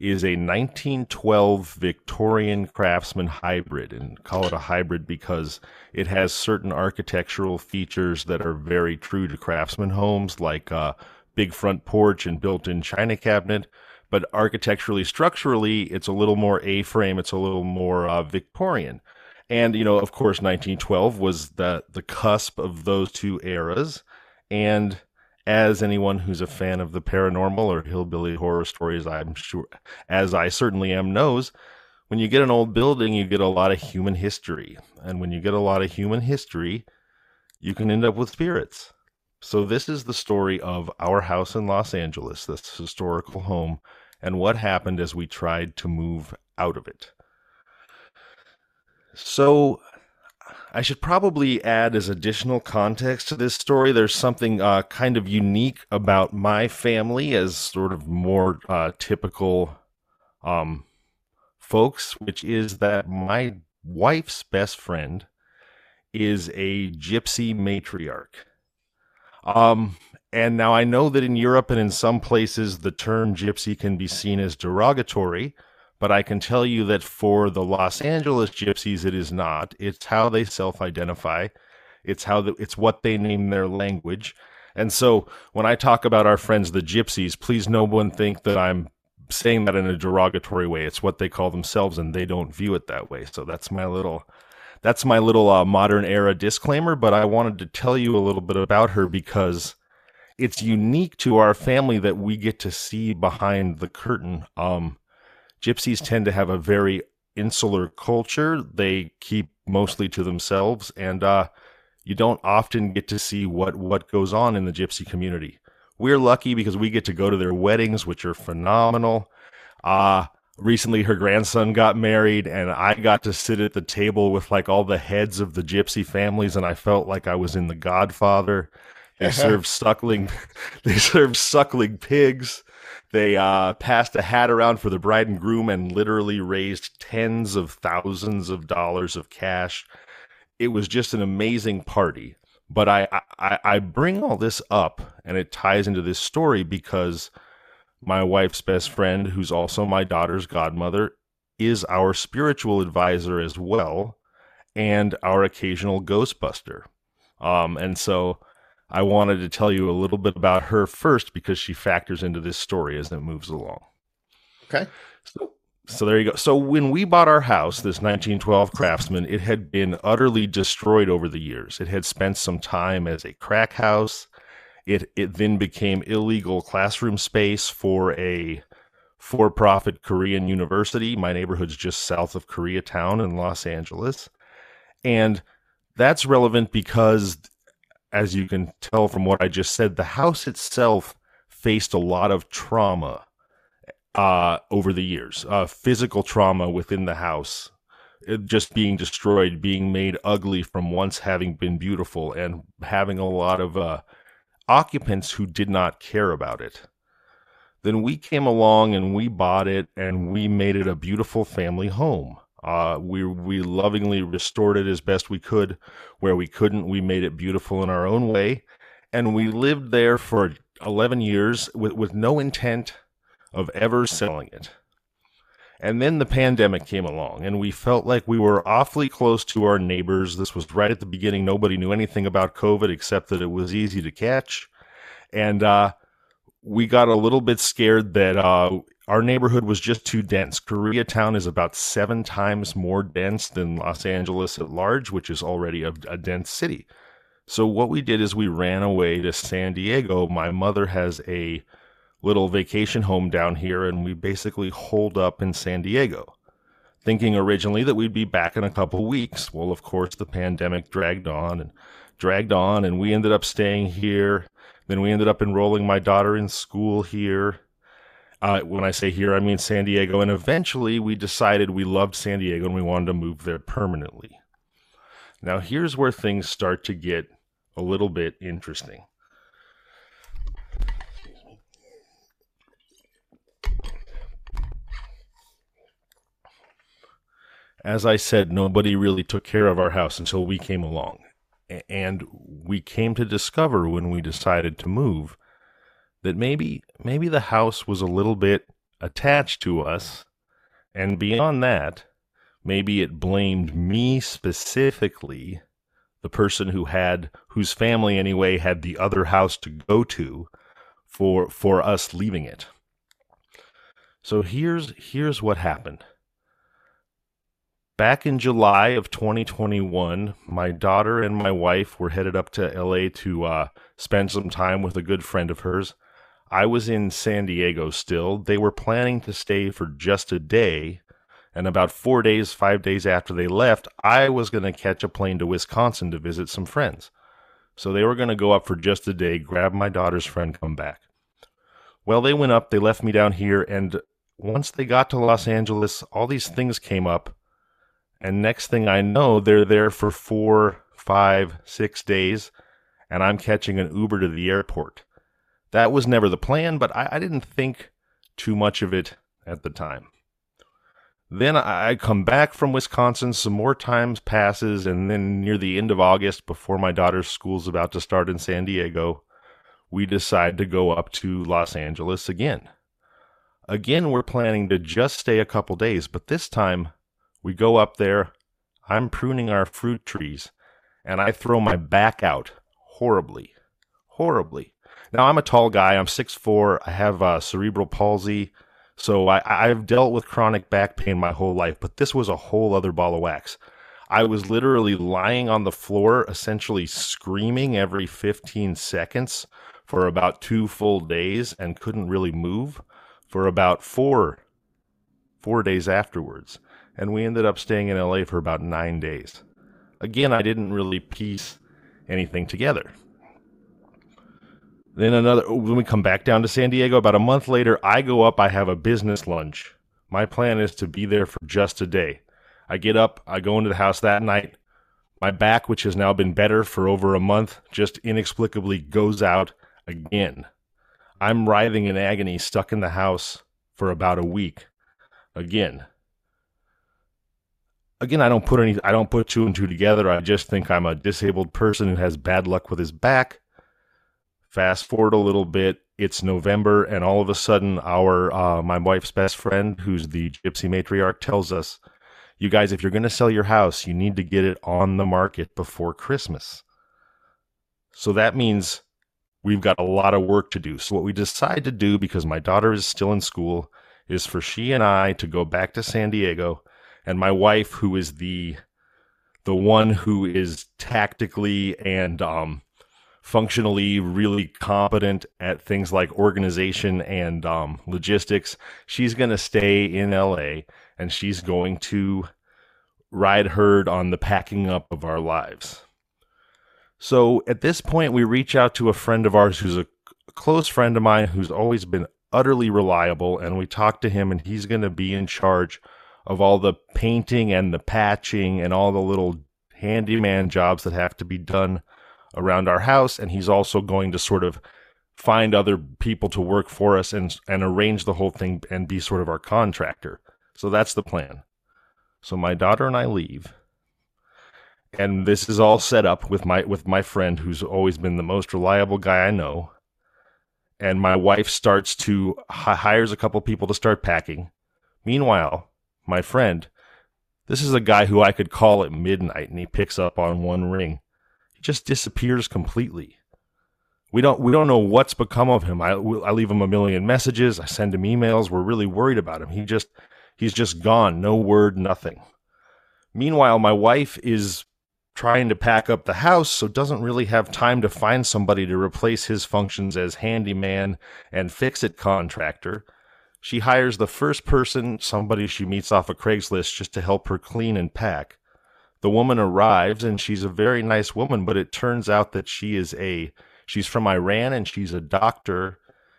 is a 1912 Victorian craftsman hybrid. And call it a hybrid because it has certain architectural features that are very true to craftsman homes, like a big front porch and built in china cabinet. But architecturally, structurally, it's a little more A frame, it's a little more uh, Victorian. And you know, of course, 1912 was the the cusp of those two eras. And as anyone who's a fan of the paranormal or hillbilly horror stories, I'm sure, as I certainly am, knows, when you get an old building, you get a lot of human history. And when you get a lot of human history, you can end up with spirits. So this is the story of our house in Los Angeles, this historical home, and what happened as we tried to move out of it. So I should probably add as additional context to this story. There's something uh, kind of unique about my family as sort of more uh, typical um, folks, which is that my wife's best friend is a gypsy matriarch. Um, and now I know that in Europe and in some places the term gypsy can be seen as derogatory, but I can tell you that for the Los Angeles gypsies, it is not. It's how they self identify, it's how the, it's what they name their language. And so when I talk about our friends, the gypsies, please no one think that I'm saying that in a derogatory way. It's what they call themselves, and they don't view it that way. So that's my little that's my little uh, modern era disclaimer. But I wanted to tell you a little bit about her because it's unique to our family that we get to see behind the curtain. Um, gypsies tend to have a very insular culture. They keep mostly to themselves, and uh, you don't often get to see what what goes on in the gypsy community. We're lucky because we get to go to their weddings, which are phenomenal. Uh, recently her grandson got married and I got to sit at the table with like all the heads of the gypsy families and I felt like I was in The Godfather. They served suckling they served suckling pigs. They uh, passed a hat around for the bride and groom and literally raised tens of thousands of dollars of cash. It was just an amazing party. But I, I, I bring all this up and it ties into this story because my wife's best friend, who's also my daughter's godmother, is our spiritual advisor as well and our occasional ghostbuster. Um, and so I wanted to tell you a little bit about her first because she factors into this story as it moves along. Okay. So, so there you go. So when we bought our house, this 1912 Craftsman, it had been utterly destroyed over the years. It had spent some time as a crack house. It it then became illegal classroom space for a for-profit Korean university. My neighborhood's just south of Koreatown in Los Angeles. And that's relevant because as you can tell from what I just said, the house itself faced a lot of trauma uh, over the years, uh, physical trauma within the house, it just being destroyed, being made ugly from once having been beautiful, and having a lot of uh, occupants who did not care about it. Then we came along and we bought it and we made it a beautiful family home. Uh, we we lovingly restored it as best we could. Where we couldn't, we made it beautiful in our own way, and we lived there for 11 years with, with no intent of ever selling it. And then the pandemic came along, and we felt like we were awfully close to our neighbors. This was right at the beginning. Nobody knew anything about COVID except that it was easy to catch. And uh, we got a little bit scared that uh, our neighborhood was just too dense. Koreatown is about seven times more dense than Los Angeles at large, which is already a, a dense city. So, what we did is we ran away to San Diego. My mother has a little vacation home down here, and we basically holed up in San Diego, thinking originally that we'd be back in a couple weeks. Well, of course, the pandemic dragged on and dragged on, and we ended up staying here. Then we ended up enrolling my daughter in school here. Uh, when I say here, I mean San Diego. And eventually we decided we loved San Diego and we wanted to move there permanently. Now, here's where things start to get a little bit interesting. as I said, nobody really took care of our house until we came along. And we came to discover when we decided to move that maybe maybe the house was a little bit attached to us. And beyond that maybe it blamed me specifically the person who had whose family anyway had the other house to go to for for us leaving it. So here's here's what happened Back in July of 2021, my daughter and my wife were headed up to LA to uh, spend some time with a good friend of hers. I was in San Diego still. They were planning to stay for just a day. And about four days, five days after they left, I was going to catch a plane to Wisconsin to visit some friends. So they were going to go up for just a day, grab my daughter's friend, come back. Well, they went up, they left me down here, and once they got to Los Angeles, all these things came up and next thing I know, they're there for four, five, six days, and I'm catching an Uber to the airport. That was never the plan, but I, I didn't think too much of it at the time. Then I come back from Wisconsin, some more times passes, and then near the end of August, before my daughter's school's about to start in San Diego, we decide to go up to Los Angeles again. Again, we're planning to just stay a couple days, but this time we go up there. I'm pruning our fruit trees, and I throw my back out horribly. Horribly. Now, I'm a tall guy. I'm 6'4. I have uh, cerebral palsy. So I, I've dealt with chronic back pain my whole life, but this was a whole other ball of wax. I was literally lying on the floor, essentially screaming every 15 seconds for about two full days and couldn't really move for about four four days afterwards. And we ended up staying in LA for about nine days. Again, I didn't really piece anything together. Then another, when we come back down to San Diego, about a month later, I go up, I have a business lunch. My plan is to be there for just a day. I get up, I go into the house that night. My back, which has now been better for over a month, just inexplicably goes out again. I'm writhing in agony, stuck in the house for about a week. Again. Again, I don't put any I don't put two and two together. I just think I'm a disabled person who has bad luck with his back Fast forward a little bit, it's November, and all of a sudden, our uh, my wife's best friend, who's the gypsy matriarch, tells us, "You guys, if you're going to sell your house, you need to get it on the market before Christmas." So that means we've got a lot of work to do. So what we decide to do, because my daughter is still in school, is for she and I to go back to San Diego, and my wife, who is the the one who is tactically and um, functionally really competent at things like organization and um, logistics. She's going to stay in LA and she's going to ride herd on the packing up of our lives. So at this point, we reach out to a friend of ours who's a close friend of mine who's always been utterly reliable, and we talk to him, and he's going to be in charge of all the painting and the patching and all the little handyman jobs that have to be done around our house, and he's also going to sort of find other people to work for us and and arrange the whole thing and be sort of our contractor. So that's the plan. So my daughter and I leave. And this is all set up with my with my friend who's always been the most reliable guy I know. And my wife starts to hires a couple people to start packing. Meanwhile, my friend, this is a guy who I could call at midnight and he picks up on one ring He just disappears completely. We don't we don't know what's become of him. I I leave him a million messages. I send him emails. We're really worried about him. He just he's just gone. No word, nothing. Meanwhile, my wife is trying to pack up the house, so doesn't really have time to find somebody to replace his functions as handyman and fix it contractor. She hires the first person, somebody she meets off of Craigslist, just to help her clean and pack the woman arrives and she's a very nice woman, but it turns out that she is a she's from Iran and she's a doctor,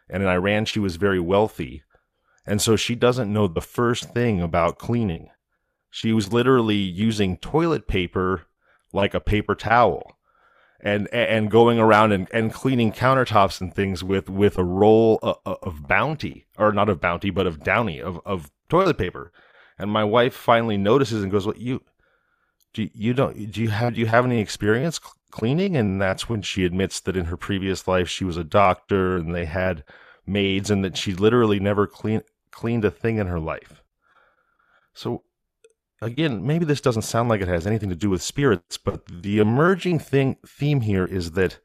and in Iran she was very wealthy. And so she doesn't know the first thing about cleaning. She was literally using toilet paper like a paper towel and and going around and, and cleaning countertops and things with with a roll of, of bounty or not of bounty but of downy of, of toilet paper. And my wife finally notices and goes well you do you don't do you have do you have any experience cleaning? And that's when she admits that in her previous life she was a doctor and they had maids and that she literally never clean, cleaned a thing in her life. So again maybe this doesn't sound like it has anything to do with spirits but the emerging thing theme here is that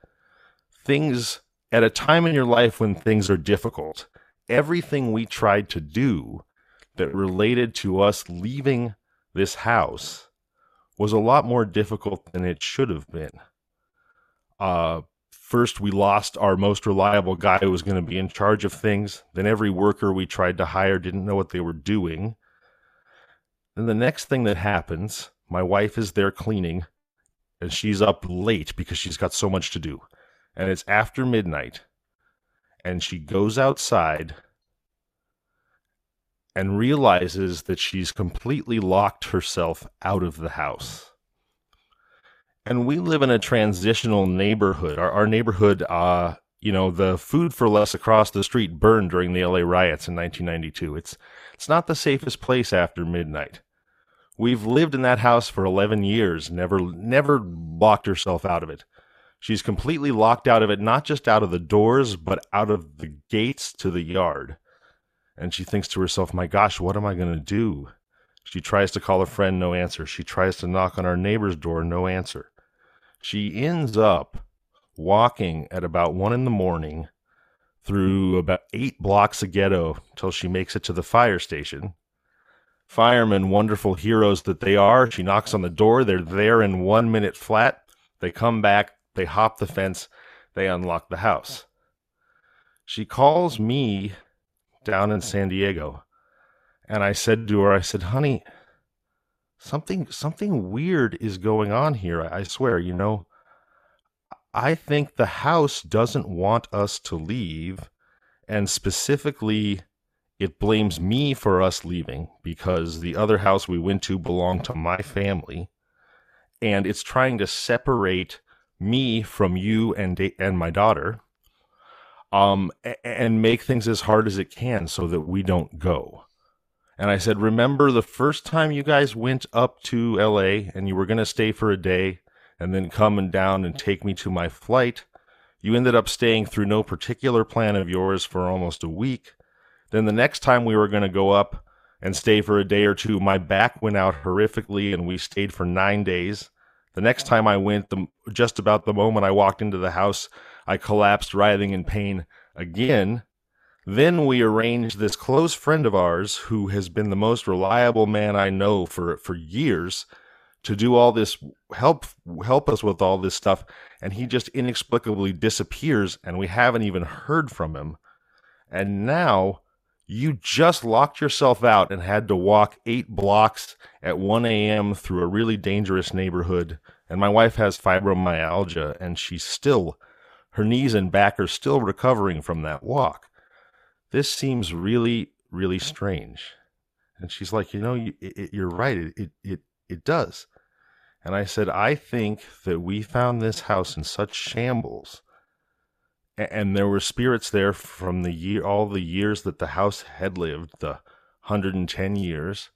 things at a time in your life when things are difficult everything we tried to do that related to us leaving this house was a lot more difficult than it should have been. Uh, first, we lost our most reliable guy who was going to be in charge of things. Then, every worker we tried to hire didn't know what they were doing. Then, the next thing that happens, my wife is there cleaning, and she's up late because she's got so much to do. And it's after midnight, and she goes outside and realizes that she's completely locked herself out of the house. And we live in a transitional neighborhood. Our, our neighborhood uh, you know, the food for less across the street burned during the LA riots in 1992. It's it's not the safest place after midnight. We've lived in that house for 11 years, never never locked herself out of it. She's completely locked out of it, not just out of the doors, but out of the gates to the yard. And she thinks to herself, "My gosh, what am I going to do?" She tries to call a friend, no answer. She tries to knock on our neighbor's door, no answer. She ends up walking at about one in the morning through about eight blocks of ghetto till she makes it to the fire station. Firemen, wonderful heroes that they are, she knocks on the door. They're there in one minute flat. They come back, they hop the fence, they unlock the house. She calls me down in San Diego. And I said to her, I said, honey, something something weird is going on here. I swear, you know, I think the house doesn't want us to leave, and specifically, it blames me for us leaving because the other house we went to belonged to my family, and it's trying to separate me from you and and my daughter, um, and make things as hard as it can so that we don't go. And I said, remember the first time you guys went up to LA and you were going to stay for a day and then coming down and take me to my flight. You ended up staying through no particular plan of yours for almost a week. Then the next time we were going to go up and stay for a day or two, my back went out horrifically and we stayed for nine days. The next time I went, the, just about the moment I walked into the house, I collapsed, writhing in pain again. Then we arranged this close friend of ours, who has been the most reliable man I know for, for years, to do all this help help us with all this stuff and he just inexplicably disappears and we haven't even heard from him and now you just locked yourself out and had to walk eight blocks at 1 a.m. through a really dangerous neighborhood. And my wife has fibromyalgia and she's still, her knees and back are still recovering from that walk. This seems really, really strange. And she's like, you know, you, are right. It, it, it, it does. And I said, I think that we found this house in such shambles. And there were spirits there from the year, all the years that the house had lived, the 110 years,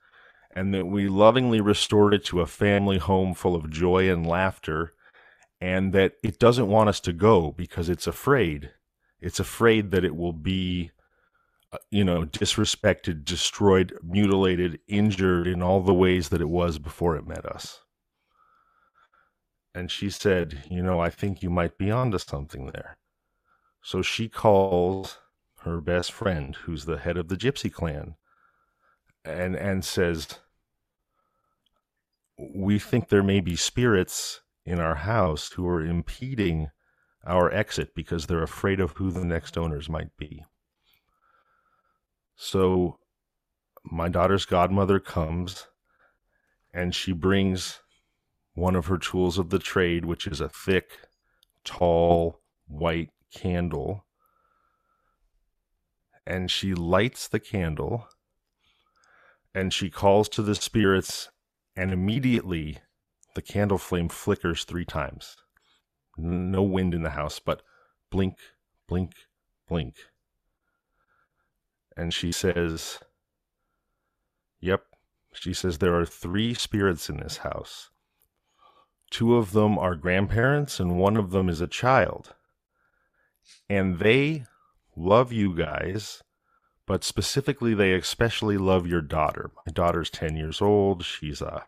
and that we lovingly restored it to a family home full of joy and laughter, and that it doesn't want us to go because it's afraid. It's afraid that it will be, uh, you know, disrespected, destroyed, mutilated, injured in all the ways that it was before it met us and she said, You know, I think you might be onto something there. So she calls her best friend, who's the head of the gypsy clan, and, and says, We think there may be spirits in our house who are impeding our exit because they're afraid of who the next owners might be. So my daughter's godmother comes and she brings one of her tools of the trade, which is a thick, tall, white candle. And she lights the candle and she calls to the spirits, and immediately the candle flame flickers three times. No wind in the house, but blink, blink, blink. And she says, Yep. She says, There are three spirits in this house. Two of them are grandparents, and one of them is a child. And they love you guys, but specifically, they especially love your daughter. My daughter's 10 years old. She's a,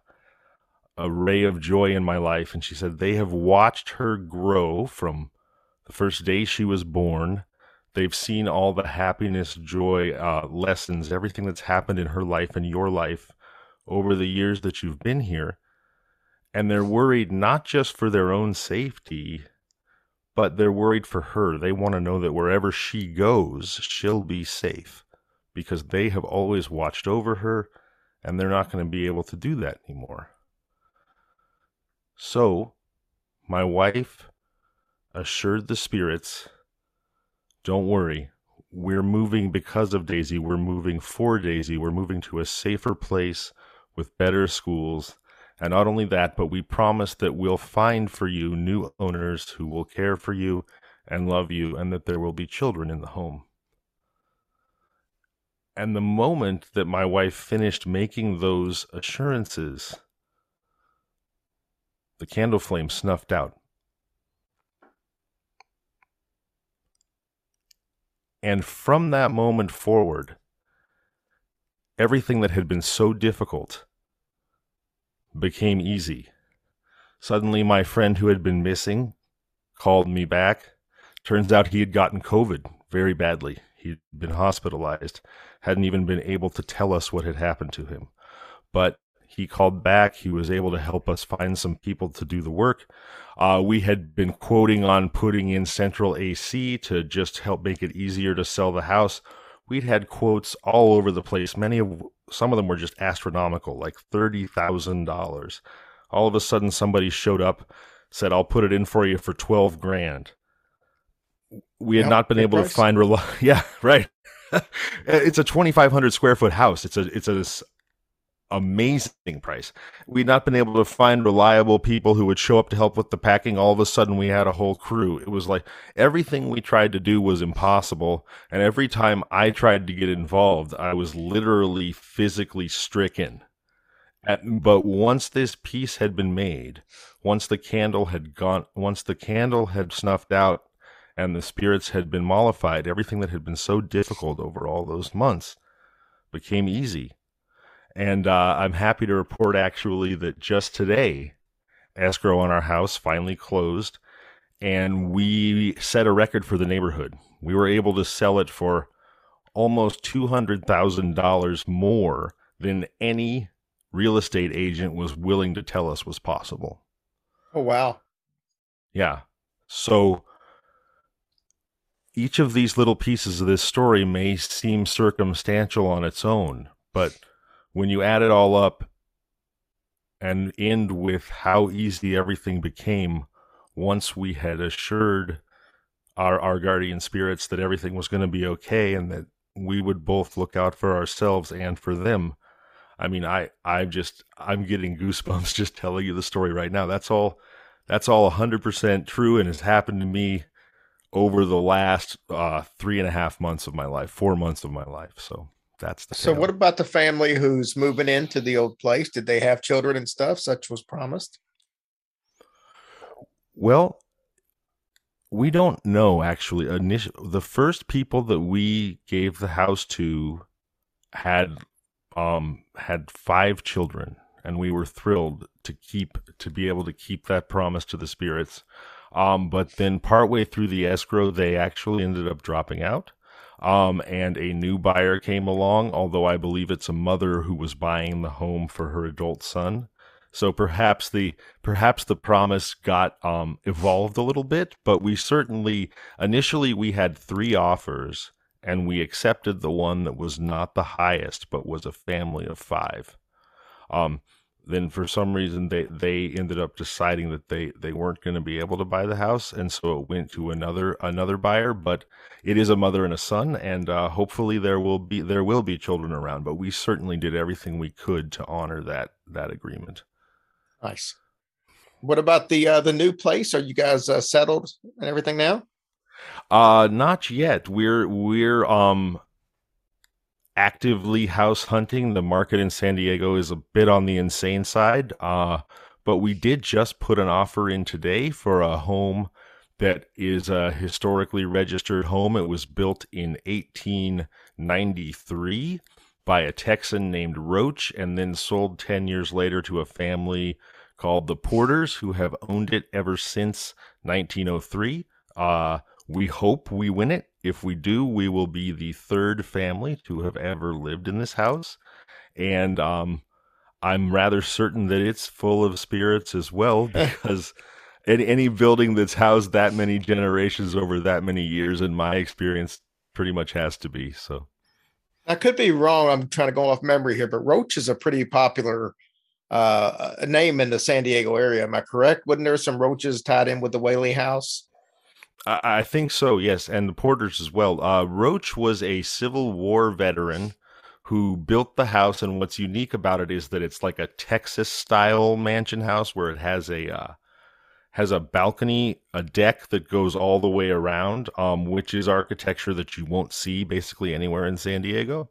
a ray of joy in my life. And she said they have watched her grow from the first day she was born. They've seen all the happiness, joy, uh, lessons, everything that's happened in her life and your life over the years that you've been here and they're worried not just for their own safety, but they're worried for her. They want to know that wherever she goes, she'll be safe because they have always watched over her and they're not going to be able to do that anymore. So, my wife assured the spirits don't worry, we're moving because of Daisy, we're moving for Daisy, we're moving to a safer place with better schools and not only that, but we promise that we'll find for you new owners who will care for you and love you, and that there will be children in the home. And the moment that my wife finished making those assurances, the candle flame snuffed out. And from that moment forward, everything that had been so difficult became easy. Suddenly, my friend who had been missing called me back. Turns out he had gotten COVID very badly. He'd been hospitalized, hadn't even been able to tell us what had happened to him. But he called back. He was able to help us find some people to do the work. Uh, we had been quoting on putting in central AC to just help make it easier to sell the house. We'd had quotes all over the place. Many of some of them were just astronomical, like thirty thousand dollars. All of a sudden, somebody showed up, said, "I'll put it in for you for twelve grand." We had Yep, not been able to find rel- Yeah, right. it's a twenty five hundred square foot house. It's a it's a amazing price. We'd not been able to find reliable people who would show up to help with the packing. All of a sudden, we had a whole crew. It was like everything we tried to do was impossible. And every time I tried to get involved, I was literally physically stricken. But once this peace had been made, once the candle had gone, once the candle had snuffed out and the spirits had been mollified, everything that had been so difficult over all those months became easy. And uh, I'm happy to report actually that just today, escrow on our house finally closed, and we set a record for the neighborhood. We were able to sell it for almost $200,000 more than any real estate agent was willing to tell us was possible. Oh wow. Yeah. So each of these little pieces of this story may seem circumstantial on its own, but when you add it all up and end with how easy everything became once we had assured our, our guardian spirits that everything was going to be okay and that we would both look out for ourselves and for them. I mean, I, I'm just, I'm getting goosebumps just telling you the story right now. That's all, that's all 100% true and has happened to me over the last uh, three and a half months of my life, four months of my life. So that's the So tale. what about the family who's moving into the old place? Did they have children and stuff such was promised? Well, we don't know actually. Initial, the first people that we gave the house to had um had five children, and we were thrilled to keep to be able to keep that promise to the spirits. Um, but then partway through the escrow, they actually ended up dropping out. Um, and a new buyer came along, although I believe it's a mother who was buying the home for her adult son. So perhaps the perhaps the promise got um, evolved a little bit, but we certainly initially we had three offers, and we accepted the one that was not the highest, but was a family of five. Um, then for some reason they they ended up deciding that they they weren't going to be able to buy the house, and so it went to another another buyer. But it is a mother and a son, and uh, hopefully there will be there will be children around. But we certainly did everything we could to honor that that agreement. Nice. What about the uh, the new place? Are you guys uh, settled and everything now? Uh not yet. We're we're um actively house hunting. The market in San Diego is a bit on the insane side. Uh but we did just put an offer in today for a home that is a historically registered home. It was built in 1893 by a Texan named Roach and then sold 10 years later to a family called the Porters who have owned it ever since 1903. Uh we hope we win it. If we do, we will be the third family to have ever lived in this house. And um, I'm rather certain that it's full of spirits as well because any, any building that's housed that many generations over that many years, in my experience, pretty much has to be. So, I could be wrong. I'm trying to go off memory here, but Roach is a pretty popular uh, name in the San Diego area. Am I correct? Wasn't there some roaches tied in with the Whaley House? I, think so, yes. And the Porters as well. Uh, Roach was a Civil War veteran who built the house. And what's unique about it is that it's like a Texas style mansion house where it has a. Uh, has a balcony, a deck that goes all the way around, um, which is architecture that you won't see basically anywhere in San Diego.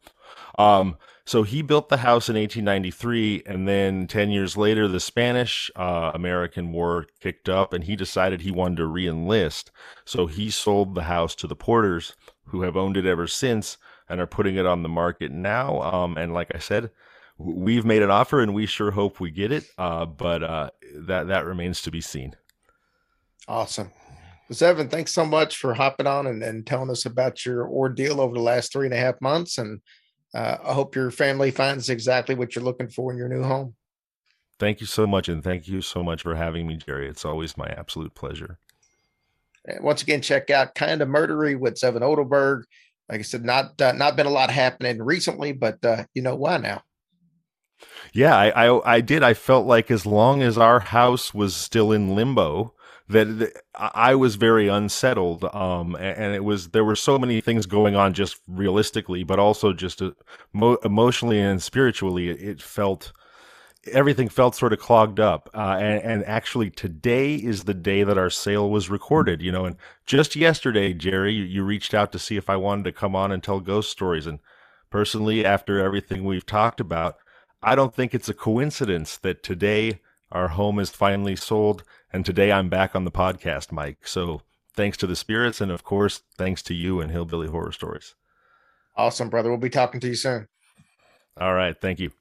Um, so he built the house in 1893, and then 10 years later, the Spanish uh, American War kicked up, and he decided he wanted to re enlist. So he sold the house to the Porters, who have owned it ever since and are putting it on the market now. Um, and like I said, we've made an offer, and we sure hope we get it, uh, but uh, that, that remains to be seen. Awesome. Evan, thanks so much for hopping on and, and telling us about your ordeal over the last three and a half months. And uh, I hope your family finds exactly what you're looking for in your new home. Thank you so much. And thank you so much for having me, Jerry. It's always my absolute pleasure. And once again, check out Kind of Murdery with Evan Odelberg. Like I said, not uh, not been a lot happening recently, but uh, you know why now. Yeah, I, I I did. I felt like as long as our house was still in limbo, that, I was very unsettled. Um, and it was there were so many things going on just realistically, but also just uh, emotionally and spiritually. It, felt everything felt sort of clogged up. Uh, and, and, actually, today is the day that our sale was recorded. You know, and just yesterday, Jerry, you, you reached out to see if I wanted to come on and tell ghost stories. And personally, after everything we've talked about, I don't think it's a coincidence that today our home is finally sold and today I'm back on the podcast, Mike. So thanks to the spirits, and of course, thanks to you and Hillbilly Horror Stories. Awesome, brother. We'll be talking to you soon. All right. Thank you.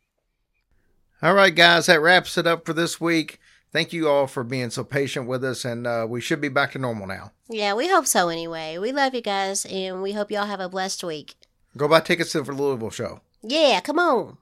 All right, guys. That wraps it up for this week. Thank you all for being so patient with us, and uh, we should be back to normal now. Yeah, we hope so anyway. We love you guys, and we hope y'all have a blessed week. Go buy tickets to the Louisville show. Yeah, come on.